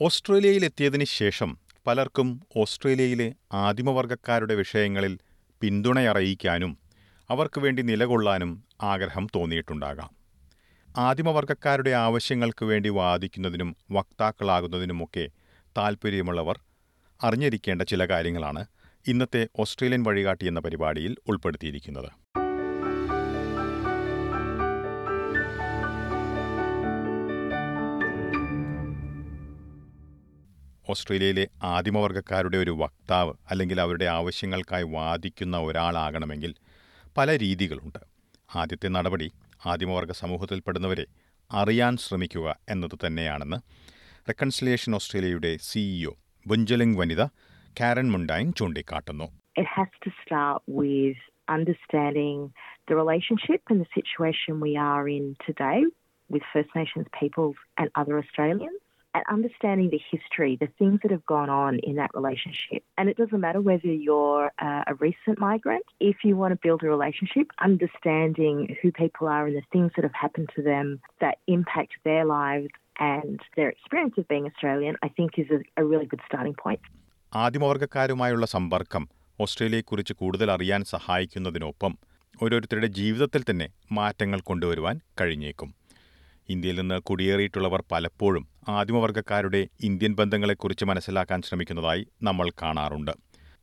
ഓസ്ട്രേലിയയിലെത്തിയതിന് ശേഷം പലർക്കും ഓസ്ട്രേലിയയിലെ ആദിമവർഗക്കാരുടെ വിഷയങ്ങളിൽ പിന്തുണയറിയിക്കാനും അവർക്ക് വേണ്ടി നിലകൊള്ളാനും ആഗ്രഹം തോന്നിയിട്ടുണ്ടാകാം. ആദിമവർഗക്കാരുടെ ആവശ്യങ്ങൾക്ക് വേണ്ടി വാദിക്കുന്നതിനും വക്താക്കളാകുന്നതിനുമൊക്കെ താൽപ്പര്യമുള്ളവർ അറിഞ്ഞിരിക്കേണ്ട ചില കാര്യങ്ങളാണ് ഇന്നത്തെ ഓസ്ട്രേലിയൻ വഴികാട്ടി എന്ന പരിപാടിയിൽ ഉൾപ്പെടുത്തിയിരിക്കുന്നത്. ഓസ്ട്രേലിയയിലെ ആദിമവർഗക്കാരുടെ ഒരു വക്താവ് അല്ലെങ്കിൽ അവരുടെ ആവശ്യങ്ങൾക്കായി വാദിക്കുന്ന ഒരാളാകണമെങ്കിൽ പല രീതികളുണ്ട് ആദ്യത്തെ നടപടി ആദിമവർഗ സമൂഹത്തിൽപ്പെടുന്നവരെ അറിയാൻ ശ്രമിക്കുക എന്നത് തന്നെയാണെന്ന് റെക്കൺസിലിയേഷൻ ഓസ്ട്രേലിയയുടെ സിഇഒ ബുഞ്ചലിംഗ് വനിത കാരൻ മുണ്ടൈൻ ചൂണ്ടിക്കാട്ടുന്നു understanding the relationship and the situation we are in today with First Nations peoples and other Australians. And understanding the history, the things that have gone on in that relationship. And it doesn't matter whether you're uh, a recent migrant, if you want to build a relationship, understanding who people are and the things that have happened to them that impact their lives and their experience of being Australian, I think is a, a really good starting point. ആദിമവർഗക്കാരുമായുള്ള സമ്പർക്കം ഓസ്ട്രേലിയയെക്കുറിച്ച് കൂടുതൽ അറിയാൻ സഹായിക്കുന്നതിനൊപ്പം ഓരോരുത്തരുടെ ജീവിതത്തിൽ തന്നെ മാറ്റങ്ങൾ കൊണ്ടുവരുവാൻ കഴിഞ്ഞേക്കും ഇന്ത്യയിൽ നിന്ന് കുടിയേറിയിട്ടുള്ളവർ പലപ്പോഴും ആദിമവർഗക്കാരുടെ ഇന്ത്യൻ ബന്ധങ്ങളെക്കുറിച്ച് മനസ്സിലാക്കാൻ ശ്രമിക്കുന്നതായി നമ്മൾ കാണാറുണ്ട്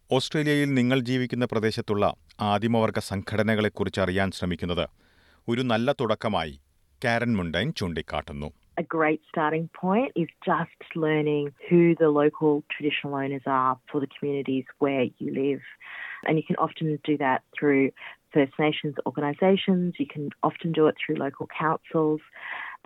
ഓസ്ട്രേലിയയിൽ നിങ്ങൾ ജീവിക്കുന്ന പ്രദേശത്തുള്ള ആദിമവർഗ സംഘടനകളെക്കുറിച്ച് അറിയാൻ ശ്രമിക്കുന്നത് ഒരു നല്ല തുടക്കമായി കാരൻ മുണ്ടൈൻ ചൂണ്ടിക്കാട്ടുന്നു A great starting point is just learning who the local traditional owners are for the communities where you live. And you can often do that through First Nations organisations, you can often do it through local councils.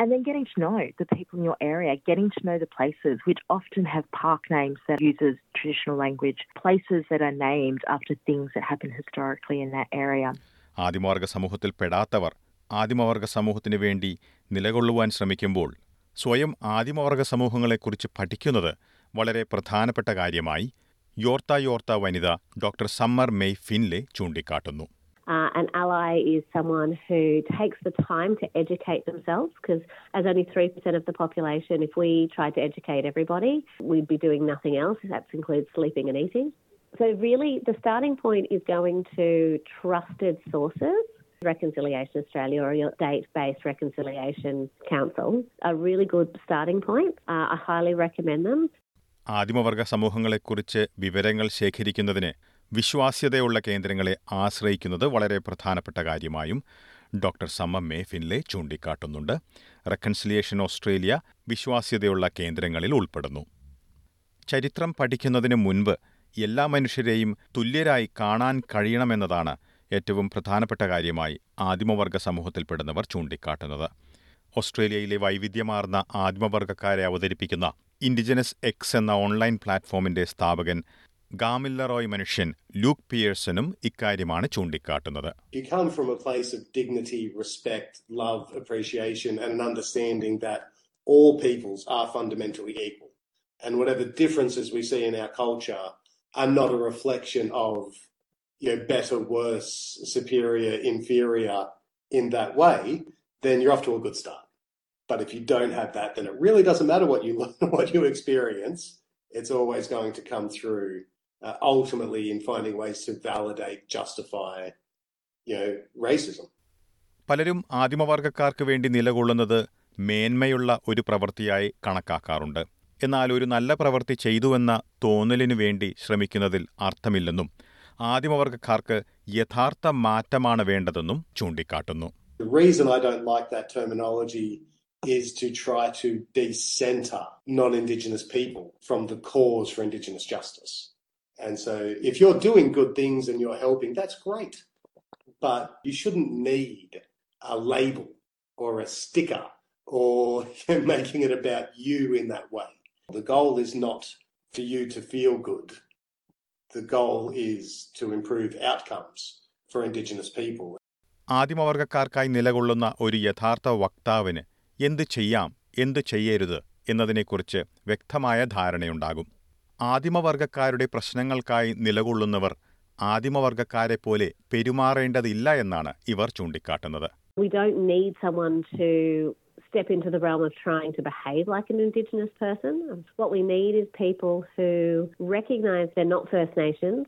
And then getting to know the people in your area, getting to know the places which often have park names that uses traditional language, places that are named after things that happened historically in that area. ആദിമവർഗ സമൂഹത്തിൽ പെടാത്തവർ ആദിമവർഗ സമൂഹത്തിന് വേണ്ടി നിലകൊള്ളുവാൻ ശ്രമിക്കുമ്പോൾ സ്വയം ആദിമവർഗ സമൂഹങ്ങളെക്കുറിച്ച് പഠിക്കുന്നത് വളരെ പ്രധാനപ്പെട്ട കാര്യമായി യോർത്ത യോർത്ത വനിത ഡോക്ടർ സമ്മർ മെയ് ഫിൻലെ ചൂണ്ടിക്കാട്ടുന്നു Uh, an ally is someone who takes the time to educate themselves because, as only 3% of the population, if we tried to educate everybody, we'd be doing nothing else. That includes sleeping and eating. So, really, the starting point is going to trusted sources. Reconciliation Australia or your date based reconciliation council, are really good starting point. Uh, I highly recommend them. ആദിമവർഗ സമൂഹങ്ങളെക്കുറിച്ച് വിവരങ്ങൾ ശേഖരിക്കുന്നതിന് വിശ്വാസ്യതയുള്ള കേന്ദ്രങ്ങളെ ആശ്രയിക്കുന്നത് വളരെ പ്രധാനപ്പെട്ട കാര്യമായും ഡോക്ടർ സമ്മ മേ ഫിൻലെ ചൂണ്ടിക്കാട്ടുന്നുണ്ട്. റെക്കൺസിലിയേഷൻ ഓസ്ട്രേലിയ വിശ്വാസ്യതയുള്ള കേന്ദ്രങ്ങളിൽ ഉൾപ്പെടുന്നു. ചരിത്രം പഠിക്കുന്നതിന് മുൻപ് എല്ലാ മനുഷ്യരെയും തുല്യരായി കാണാൻ കഴിയണമെന്നതാണ് ഏറ്റവും പ്രധാനപ്പെട്ട കാര്യമായി ആദിമവർഗ സമൂഹത്തിൽപ്പെടുന്നവർ ചൂണ്ടിക്കാട്ടുന്നത്. ഓസ്ട്രേലിയയിലെ വൈവിധ്യമാർന്ന ആദിമവർഗക്കാരെ അവതരിപ്പിക്കുന്ന ഇൻഡിജനസ് എക്സ് എന്ന ഓൺലൈൻ പ്ലാറ്റ്ഫോമിന്റെ സ്ഥാപകൻ ഗാമില്ലറോയ് മനുഷ്യൻ ലൂക്ക് പിയേഴ്സണും ഇക്കാര്യമാണ് ചൂണ്ടിക്കാട്ടുന്നത് You come from a place of dignity, respect, love, appreciation, and an understanding that all peoples are fundamentally equal. And whatever differences we see in our culture are not a reflection of you know, better, worse, superior, inferior in that way, then you're off to a good start. But if you don't have that, then it really doesn't matter what you what you experience. It's always going to come through uh, ultimately in finding ways to validate, justify, you know, racism. പലരും ആദിമവർഗക്കാർക്ക് വേണ്ടി നിലകൊള്ളുന്നത് മേന്മയുള്ള ഒരു പ്രവൃത്തിയായി കണക്കാക്കാറുണ്ട് എന്നാൽ ഒരു നല്ല പ്രവൃത്തി ചെയ്തുവെന്ന തോന്നലിനു വേണ്ടി ശ്രമിക്കുന്നതിൽ അർത്ഥമില്ലെന്നും ആദിമവർഗക്കാർക്ക് യഥാർത്ഥ മാറ്റമാണ് വേണ്ടതെന്നും ചൂണ്ടിക്കാട്ടുന്നു The reason I don't like that terminology is to try to decenter non Indigenous people from the cause for Indigenous justice. And so if you're doing good things and you're helping, that's great. But you shouldn't need a label or a sticker or making it about you in that way. The goal is not for you to feel good. The goal is to improve outcomes for Indigenous people. ആദിമവർഗക്കാർക്കായി നിലകൊള്ളുന്ന ഒരു യഥാർത്ഥ വക്താവിന് എന്ത് ചെയ്യാം എന്ത് ചെയ്യരുത് എന്നതിനെക്കുറിച്ച് വ്യക്തമായ ധാരണയുണ്ടാകും ആദിമവർഗക്കാരുടെ പ്രശ്നങ്ങൾക്കായി നിലകൊള്ളുന്നവർ ആദിമവർഗക്കാരെ പോലെ പെരുമാറേണ്ടതില്ല എന്നാണ് ഇവർ ചൂണ്ടിക്കാട്ടുന്നത് We don't need someone to step into the realm of trying to behave like an Indigenous person. What we need is people who recognise they're not First Nations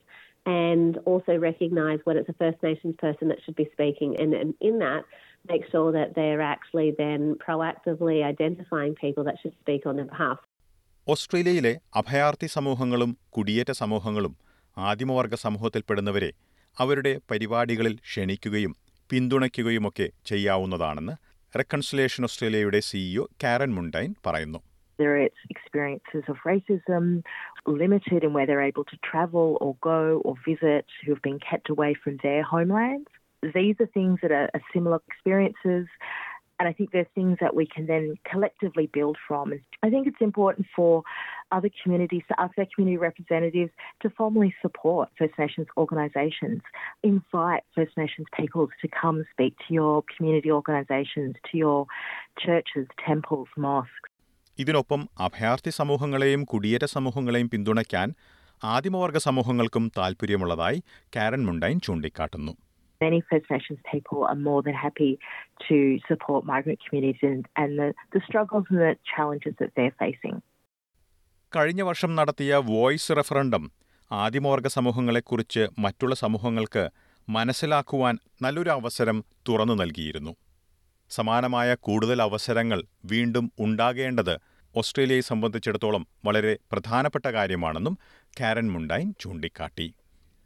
and also recognise when it's a First Nations person that should be speaking, and, and in that, make sure that they're actually then proactively identifying people that should speak on their behalf. ഓസ്ട്രേലിയയിലെ അഭയാർത്ഥി സമൂഹങ്ങളും കുടിയേറ്റ സമൂഹങ്ങളും ആദിമവർഗ സമൂഹത്തിൽപ്പെടുന്നവരെ അവരുടെ പരിപാടികളിൽ ക്ഷണിക്കുകയും പിന്തുണയ്ക്കുകയുമൊക്കെ ചെയ്യാവുന്നതാണെന്ന് reconciliation ഓസ്ട്രേലിയയുടെ CEO കാരൻ Mundine പറയുന്നു Whether it's experiences of racism, limited in where they're able to travel or go or visit, who have been kept away from their homelands. These are things that are similar experiences. And I think there's things that we can then collectively build from. I think it's important for other communities, to other community representatives to formally support First Nations organisations. Invite First Nations peoples to come speak to your community organisations, to your churches, temples, mosques. ഇതിനൊപ്പം അഭയാർത്ഥി സമൂഹങ്ങളെയും കുടിയേറ്റ സമൂഹങ്ങളെയും പിന്തുണയ്ക്കാൻ ആദിമവർഗ സമൂഹങ്ങൾക്കും താൽപ്പര്യമുള്ളതായി കാരൻ Mundine ചൂണ്ടിക്കാട്ടുന്നു Many First Nations people are more than happy to support migrant communities and, and the, the struggles and the challenges that they're facing. കഴിഞ്ഞ വർഷം നടത്തിയ voice referendum ആദിമവർഗ സമൂഹങ്ങളെക്കുറിച്ച് മറ്റുള്ള സമൂഹങ്ങൾക്ക് മനസ്സിലാക്കുവാൻ നല്ലൊരു അവസരം തുറന്നു നൽകിയിരുന്നു സമാനമായ കൂടുതൽ അവസരങ്ങൾ വീണ്ടും ഉണ്ടാകേണ്ടത് ഓസ്ട്രേലിയയെ സംബന്ധിച്ചിടത്തോളം വളരെ പ്രധാനപ്പെട്ട കാര്യമാണെന്നും കാരൻ മുണ്ടൈൻ ചൂണ്ടിക്കാട്ടി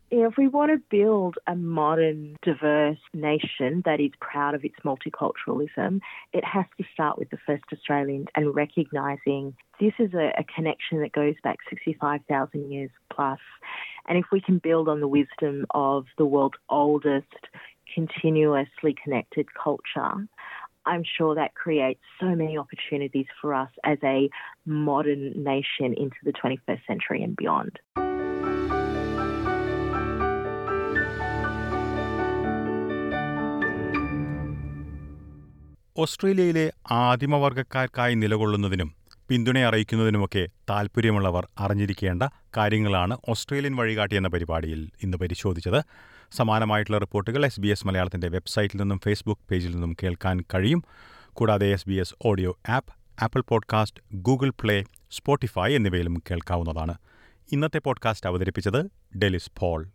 If we want to build a modern, diverse nation that is proud of its multiculturalism, it has to start with the first Australians and recognising this is a, a connection that goes back 65,000 years plus. And if we can build on the wisdom of the world's oldest continuously connected culture, I'm sure that creates so many opportunities for us as a modern nation into the 21st century and beyond. ഓസ്ട്രേലിയയിലെ ആദിമവർഗക്കാർക്കായി നിലകൊള്ളുന്നതിനും പിന്തുണ അറിയിക്കുന്നതിനുമൊക്കെ താൽപ്പര്യമുള്ളവർ അറിഞ്ഞിരിക്കേണ്ട കാര്യങ്ങളാണ് Australian വഴികാട്ടി എന്ന പരിപാടിയിൽ ഇന്ന് പരിശോധിച്ചത്. സമാനമായിട്ടുള്ള റിപ്പോർട്ടുകൾ എസ് ബി എസ് മലയാളത്തിന്റെ വെബ്സൈറ്റിൽ നിന്നും ഫേസ്ബുക്ക് പേജിൽ നിന്നും കേൾക്കാൻ കഴിയും. കൂടാതെ S B S audio app Apple podcast Google Play Spotify എന്നിവയിലും കേൾക്കാവുന്നതാണ്. ഇന്നത്തെ പോഡ്കാസ്റ്റ് അവതരിപ്പിച്ചത് ഡെലിസ് പോൾ.